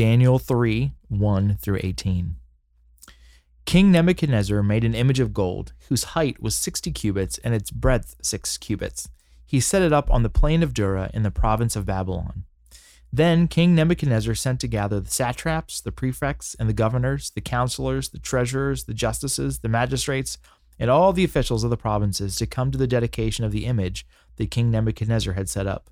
Daniel 3 1 through 18. King Nebuchadnezzar made an image of gold, whose height was 60 cubits and its breadth 6 cubits. He set it up on the plain of Dura in the province of Babylon. Then King Nebuchadnezzar sent to gather the satraps, the prefects, and the governors, the counselors, the treasurers, the justices, the magistrates, and all the officials of the provinces to come to the dedication of the image that King Nebuchadnezzar had set up.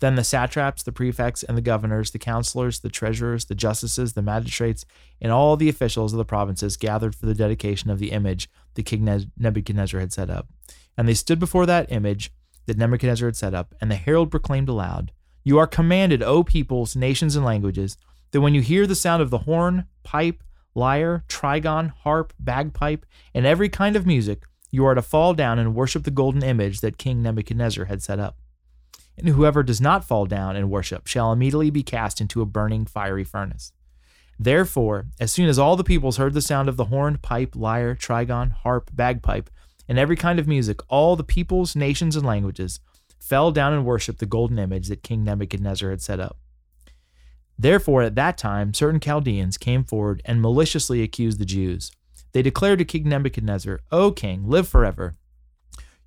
Then the satraps, the prefects, and the governors, the counselors, the treasurers, the justices, the magistrates, and all the officials of the provinces gathered for the dedication of the image that King Nebuchadnezzar had set up. And they stood before that image that Nebuchadnezzar had set up, and the herald proclaimed aloud, You are commanded, O peoples, nations, and languages, that when you hear the sound of the horn, pipe, lyre, trigon, harp, bagpipe, and every kind of music, you are to fall down and worship the golden image that King Nebuchadnezzar had set up and whoever does not fall down and worship shall immediately be cast into a burning fiery furnace. Therefore, as soon as all the peoples heard the sound of the horn, pipe, lyre, trigon, harp, bagpipe, and every kind of music, all the peoples, nations, and languages fell down and worshiped the golden image that King Nebuchadnezzar had set up. Therefore, at that time, certain Chaldeans came forward and maliciously accused the Jews. They declared to King Nebuchadnezzar, O king, live forever.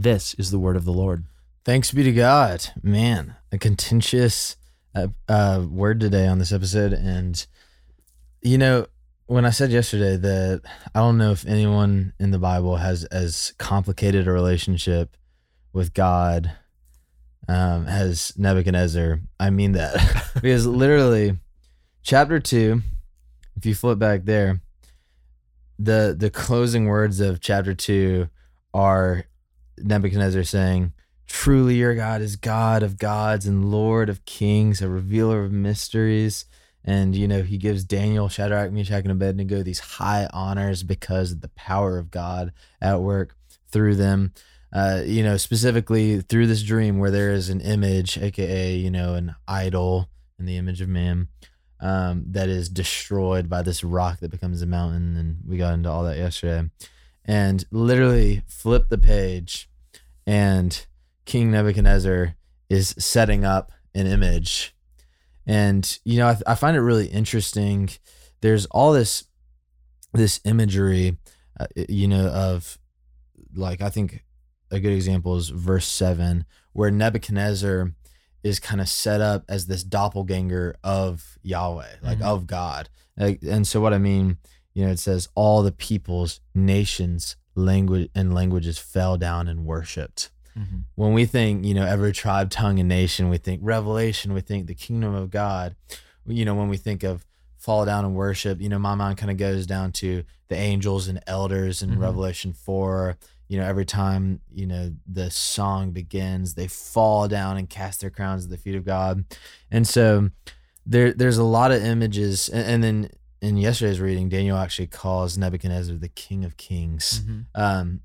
This is the word of the Lord. Thanks be to God. Man, a contentious uh, uh, word today on this episode. And, you know, when I said yesterday that I don't know if anyone in the Bible has as complicated a relationship with God um, as Nebuchadnezzar, I mean that. because literally, chapter two, if you flip back there, the the closing words of chapter two are Nebuchadnezzar saying, Truly your God is God of gods and Lord of kings, a revealer of mysteries. And, you know, he gives Daniel, Shadrach, Meshach, and Abednego these high honors because of the power of God at work through them. Uh, you know, specifically through this dream where there is an image, aka, you know, an idol in the image of man, um, that is destroyed by this rock that becomes a mountain. And we got into all that yesterday. And literally flip the page and King Nebuchadnezzar is setting up an image. And you know, I, I find it really interesting. There's all this this imagery, uh, you know, of like I think a good example is verse seven, where Nebuchadnezzar is kind of set up as this doppelganger of Yahweh, like mm-hmm. of God. Like, and so what I mean, you know, it says all the peoples, nations, language and languages fell down and worshipped. Mm-hmm. When we think, you know, every tribe, tongue, and nation, we think revelation, we think the kingdom of God. You know, when we think of fall down and worship, you know, my mind kind of goes down to the angels and elders in mm-hmm. Revelation 4. You know, every time, you know, the song begins, they fall down and cast their crowns at the feet of God. And so there there's a lot of images and, and then in yesterday's reading, Daniel actually calls Nebuchadnezzar the King of Kings. Mm-hmm. Um,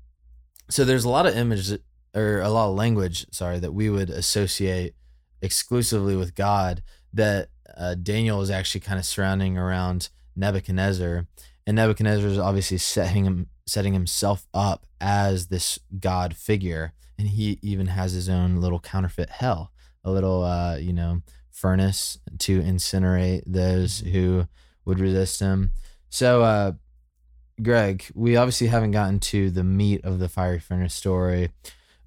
so there's a lot of images or a lot of language, sorry, that we would associate exclusively with God that uh, Daniel is actually kind of surrounding around Nebuchadnezzar. And Nebuchadnezzar is obviously setting him, setting himself up as this god figure and he even has his own little counterfeit hell a little uh you know furnace to incinerate those who would resist him so uh greg we obviously haven't gotten to the meat of the fiery furnace story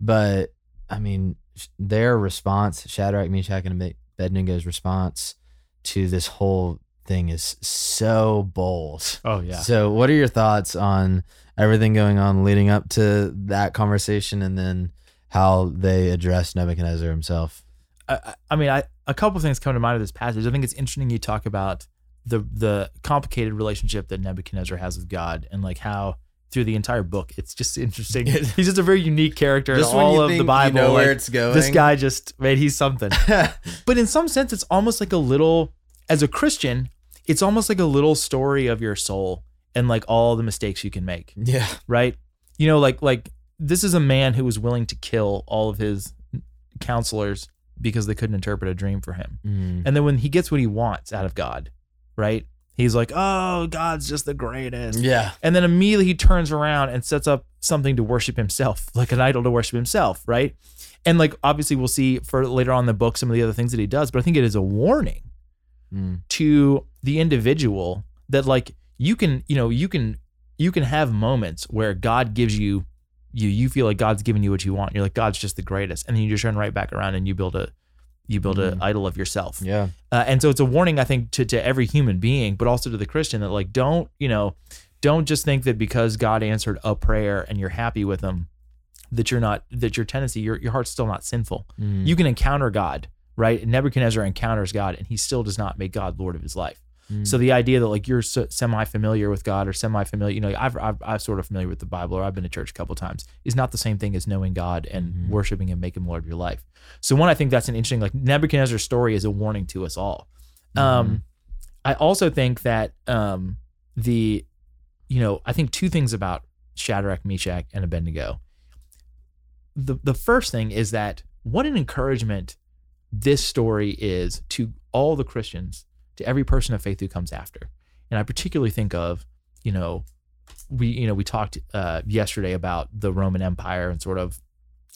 but i mean their response shadrach meshach and Abed- abednego's response to this whole thing is so bold Oh yeah. so, what are your thoughts on everything going on leading up to that conversation, and then how they address Nebuchadnezzar himself? I, I- mean, I a couple of things come to mind of this passage. I think it's interesting you talk about the the complicated relationship that Nebuchadnezzar has with God, and like how through the entire book, it's just interesting. He's just a very unique character in all of the Bible. like, it's going. this guy just man, he's something. but in some sense, it's almost like a little. As a Christian, it's almost like a little story of your soul and like all the mistakes you can make. yeah, right? You know, like like this is a man who was willing to kill all of his counselors because they couldn't interpret a dream for him. Mm. And then when he gets what he wants out of God, right? He's like, "Oh, God's just the greatest." yeah, And then immediately he turns around and sets up something to worship himself, like an idol to worship himself, right? And like obviously we'll see for later on in the book some of the other things that he does, but I think it is a warning Mm. to the individual that like you can you know you can you can have moments where god gives you you you feel like god's giving you what you want you're like god's just the greatest and then you just turn right back around and you build a you build an Mhm. idol of yourself yeah, uh, and so it's a warning i think to, to every human being but also to the christian that like don't you know don't just think that because god answered a prayer and you're happy with him that you're not that your tendency your, your heart's still not sinful Mm. you can encounter God, right? Nebuchadnezzar encounters God, and he still does not make God Lord of his life. Mm. So the idea that like you're so, semi-familiar with God or semi-familiar, you know, I've, I've I'm sort of familiar with the Bible or I've been to church a couple times, is not the same thing as knowing God and Mhm. worshiping and making Lord of your life. So one, I think that's an interesting like Nebuchadnezzar's story is a warning to us all. Um, I also think that um, the, you know, I think two things about Shadrach, Meshach, and Abednego. The the first thing is that what an encouragement this story is to all the Christians, to every person of faith who comes after. And I particularly think of, you know, we you know we talked uh, yesterday about the Roman Empire and sort of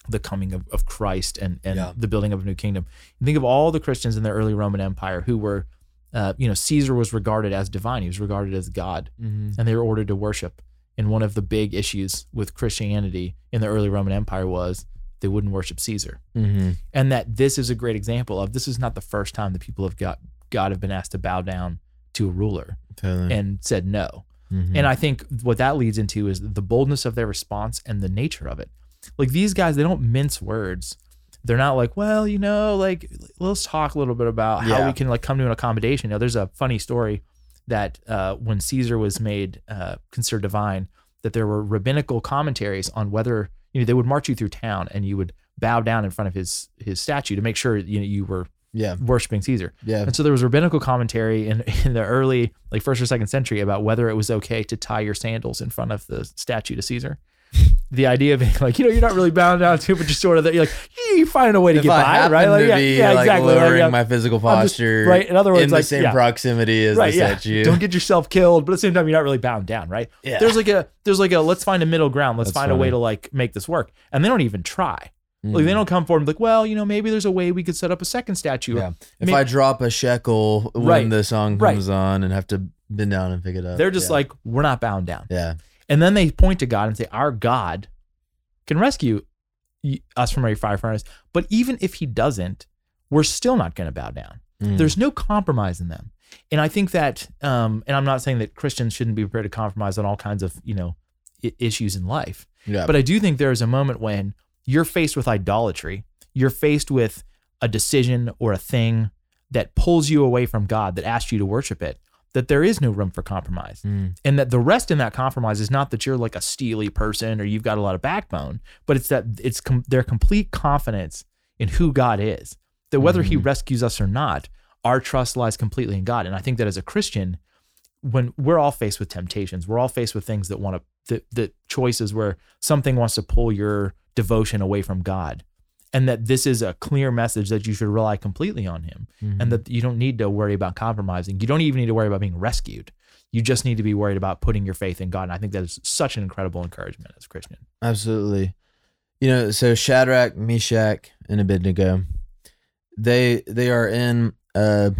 the coming of, of Christ and and Yeah. the building of a new kingdom. think of all the Christians in the early Roman Empire who were, uh, you know, Caesar was regarded as divine. He was regarded as God Mhm. and they were ordered to worship. And one of the big issues with Christianity in the early Roman Empire was they wouldn't worship Caesar. Mhm. And that this is a great example of this is not the first time the people have got God have been asked to bow down to a ruler totally. and said no. Mhm. And I think what that leads into is the boldness of their response and the nature of it. Like these guys, they don't mince words. They're not like, well, you know, like let's talk a little bit about how we can like come to an accommodation. You know, there's a funny story that uh, when Caesar was made uh, considered divine, that there were rabbinical commentaries on whether you know they would march you through town and you would bow down in front of his his statue to make sure you know you were yeah, worshiping Caesar. yeah, And so there was rabbinical commentary in, in the early, like first or second century about whether it was okay to tie your sandals in front of the statue to Caesar. The idea of being like, you know, you're not really bound down to, it, but you're sort of, that. you're like, you find a way to if get I by, right? Like, yeah, be yeah, like exactly. Lowering my physical I'm just- posture, right? In other words, in the like, same yeah. proximity as right, the yeah. statue. Don't get yourself killed, but at the same time, you're not really bound down, right? yeah. There's like a, there's like a, let's find a middle ground. Let's That's find a way to like make this work. And they don't even try. Like Mhm. they don't come forward and be like, well, you know, maybe there's a way we could set up a second statue. Yeah. If Maybe- I drop a shekel when Right. the song Right. comes on and have to bend down and pick it up, They're just yeah. like, we're not bound down. yeah, And then they point to God and say, Our God can rescue us from a fire furnace. But even if he doesn't, we're still not going to bow down. Mm. There's no compromise in them. And I think that, um, and I'm not saying that Christians shouldn't be prepared to compromise on all kinds of, you know, issues in life. yeah, But I do think there is a moment when you're faced with idolatry, you're faced with a decision or a thing that pulls you away from God, that asks you to worship it, that there is no room for compromise Mm. and that the rest in that compromise is not that you're like a steely person or you've got a lot of backbone, but it's that it's com- their complete confidence in who God is. That whether He Mhm. rescues us or not, our trust lies completely in God. And I think that as a Christian, when we're all faced with temptations, we're all faced with things that want to that, that choices where something wants to pull your devotion away from God. And that this is a clear message that you should rely completely on Him Mhm. and that you don't need to worry about compromising. You don't even need to worry about being rescued. You just need to be worried about putting your faith in God. And I think that is such an incredible encouragement as a Christian. Absolutely. You know, so Shadrach, Meshach, and Abednego, they they are in a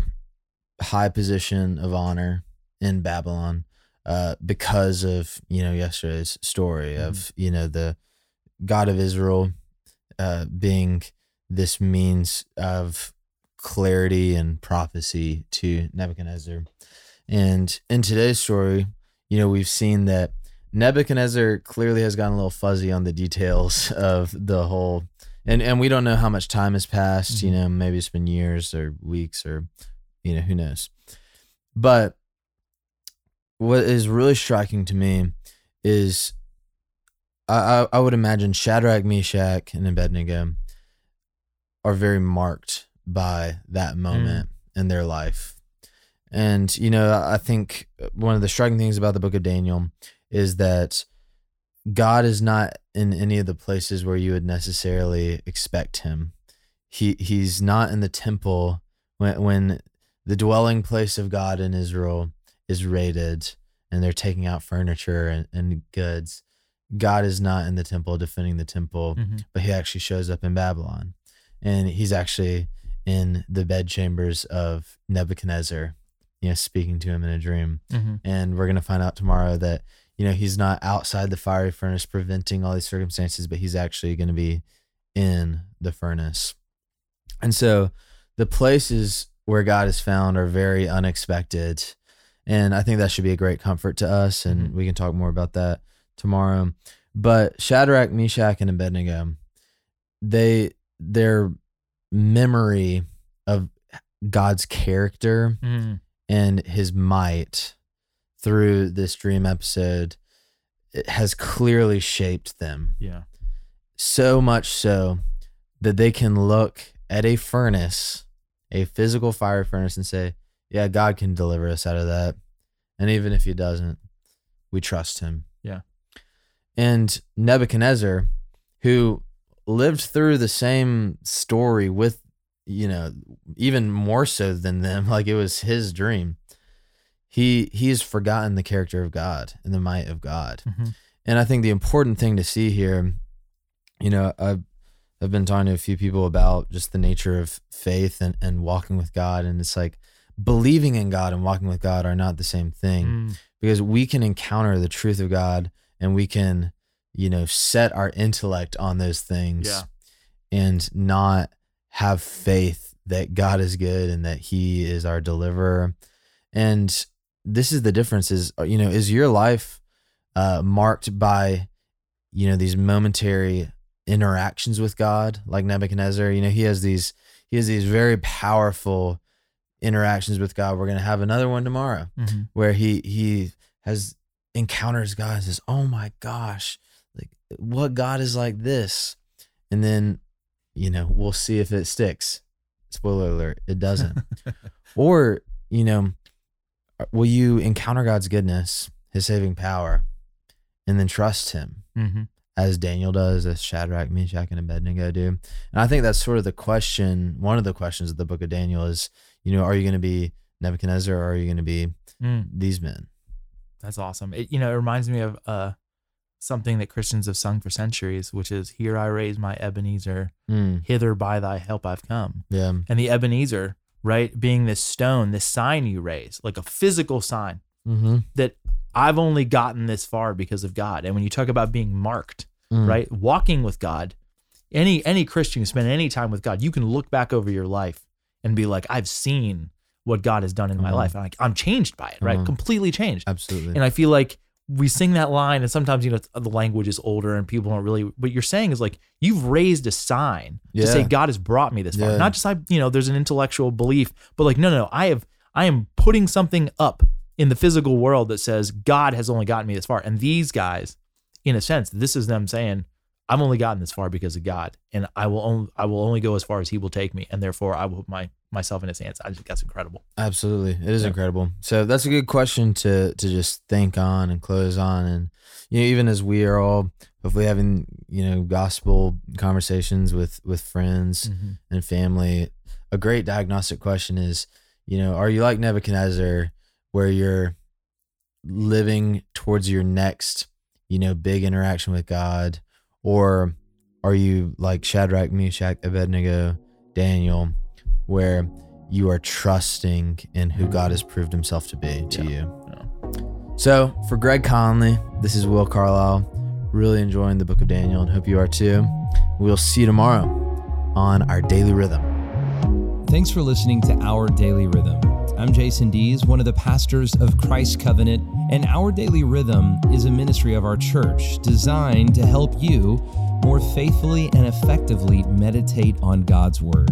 high position of honor in Babylon uh, because of you know yesterday's story of you know the God of Israel uh, being this means of clarity and prophecy to Nebuchadnezzar. And in today's story, you know, we've seen that Nebuchadnezzar clearly has gotten a little fuzzy on the details of the whole and and we don't know how much time has passed, you Mhm. know, maybe it's been years or weeks or you know, who knows. But what is really striking to me is I, I, I would imagine Shadrach, Meshach, and Abednego are very marked by that hmm. moment in their life. And, you know, I think one of the striking things about the book of Daniel is that God is not in any of the places where you would necessarily expect him. He he's not in the temple when when the dwelling place of God in Israel is raided and they're taking out furniture and, and goods. God is not in the temple defending the temple, Mhm. but he actually shows up in Babylon. And he's actually in the bedchambers of Nebuchadnezzar, you know, speaking to him in a dream. Mhm. And we're going to find out tomorrow that, you know, he's not outside the fiery furnace preventing all these circumstances, but he's actually going to be in the furnace. And so the places where God is found are very unexpected. And I think that should be a great comfort to us. And Mhm. we can talk more about that tomorrow. But Shadrach, Meshach, and Abednego, they their memory of God's character Mhm. and his might through this dream episode it has clearly shaped them Yeah. so much so that they can look at a furnace, a physical fire furnace, and say, Yeah, God can deliver us out of that. And even if he doesn't, we trust him. And Nebuchadnezzar, who lived through the same story with, you know, even more so than them, like it was his dream. He he's forgotten the character of God and the might of God. Mhm. And I think the important thing to see here, you know, I've I've been talking to a few people about just the nature of faith and, and walking with God. And it's like believing in God and walking with God are not the same thing Mm. because we can encounter the truth of God and we can, you know, set our intellect on those things Yeah. and not have faith that God is good and that he is our deliverer. And this is the difference is, you know, is your life uh, marked by, you know, these momentary interactions with God like Nebuchadnezzar? You know, he has these, he has these very powerful interactions with God. We're going to have another one tomorrow Mhm. where he he has encounters God and says, "Oh my gosh, like what God is like this?" And then, you know, we'll see if it sticks. Spoiler alert, it doesn't. or, you know, will you encounter God's goodness, his saving power, and then trust him Mhm. as Daniel does, as Shadrach, Meshach, and Abednego do? And I think that's sort of the question, one of the questions of the book of Daniel is, you know, are you going to be Nebuchadnezzar or are you going to be Mm. these men? That's awesome. It, you know, it reminds me of uh, something that Christians have sung for centuries, which is "Here I raise my Ebenezer, Mm, hither by thy help I've come." yeah. And the Ebenezer, right, being this stone, this sign you raise, like a physical sign Mm-hmm. that I've only gotten this far because of God. And when you talk about being marked, Mm. right, walking with God, any any Christian who spent any time with God, you can look back over your life and be like, I've seen what God has done in my Mhm. life. And like, I'm changed by it, right? Mhm. Completely changed. Absolutely. And I feel like we sing that line, and sometimes you know the language is older, and people don't really. What you're saying is like you've raised a sign to say God has brought me this far. Yeah. Not just I, you know, there's an intellectual belief, but like no, no, no. I have, I am putting something up in the physical world that says God has only gotten me this far. And these guys, in a sense, this is them saying, I've only gotten this far because of God, and I will only, I will only go as far as He will take me, and therefore I will put my myself in His hands. I think that's incredible. Absolutely. It is Yeah. incredible. So that's a good question to to just think on and close on and you know even as we are all hopefully having, you know, gospel conversations with with friends mm-hmm. and family, a great diagnostic question is, you know, are you like Nebuchadnezzar where you're living towards your next, you know, big interaction with God? Or are you like Shadrach, Meshach, Abednego, Daniel, where you are trusting in who God has proved himself to be to Yeah. you? Yeah. So, for Greg Conley, this is Will Carlisle. Really enjoying the book of Daniel and hope you are too. We'll see you tomorrow on our daily rhythm. Thanks for listening to Our Daily Rhythm. I'm Jason Dees, one of the pastors of Christ Covenant, and Our Daily Rhythm is a ministry of our church designed to help you more faithfully and effectively meditate on God's Word.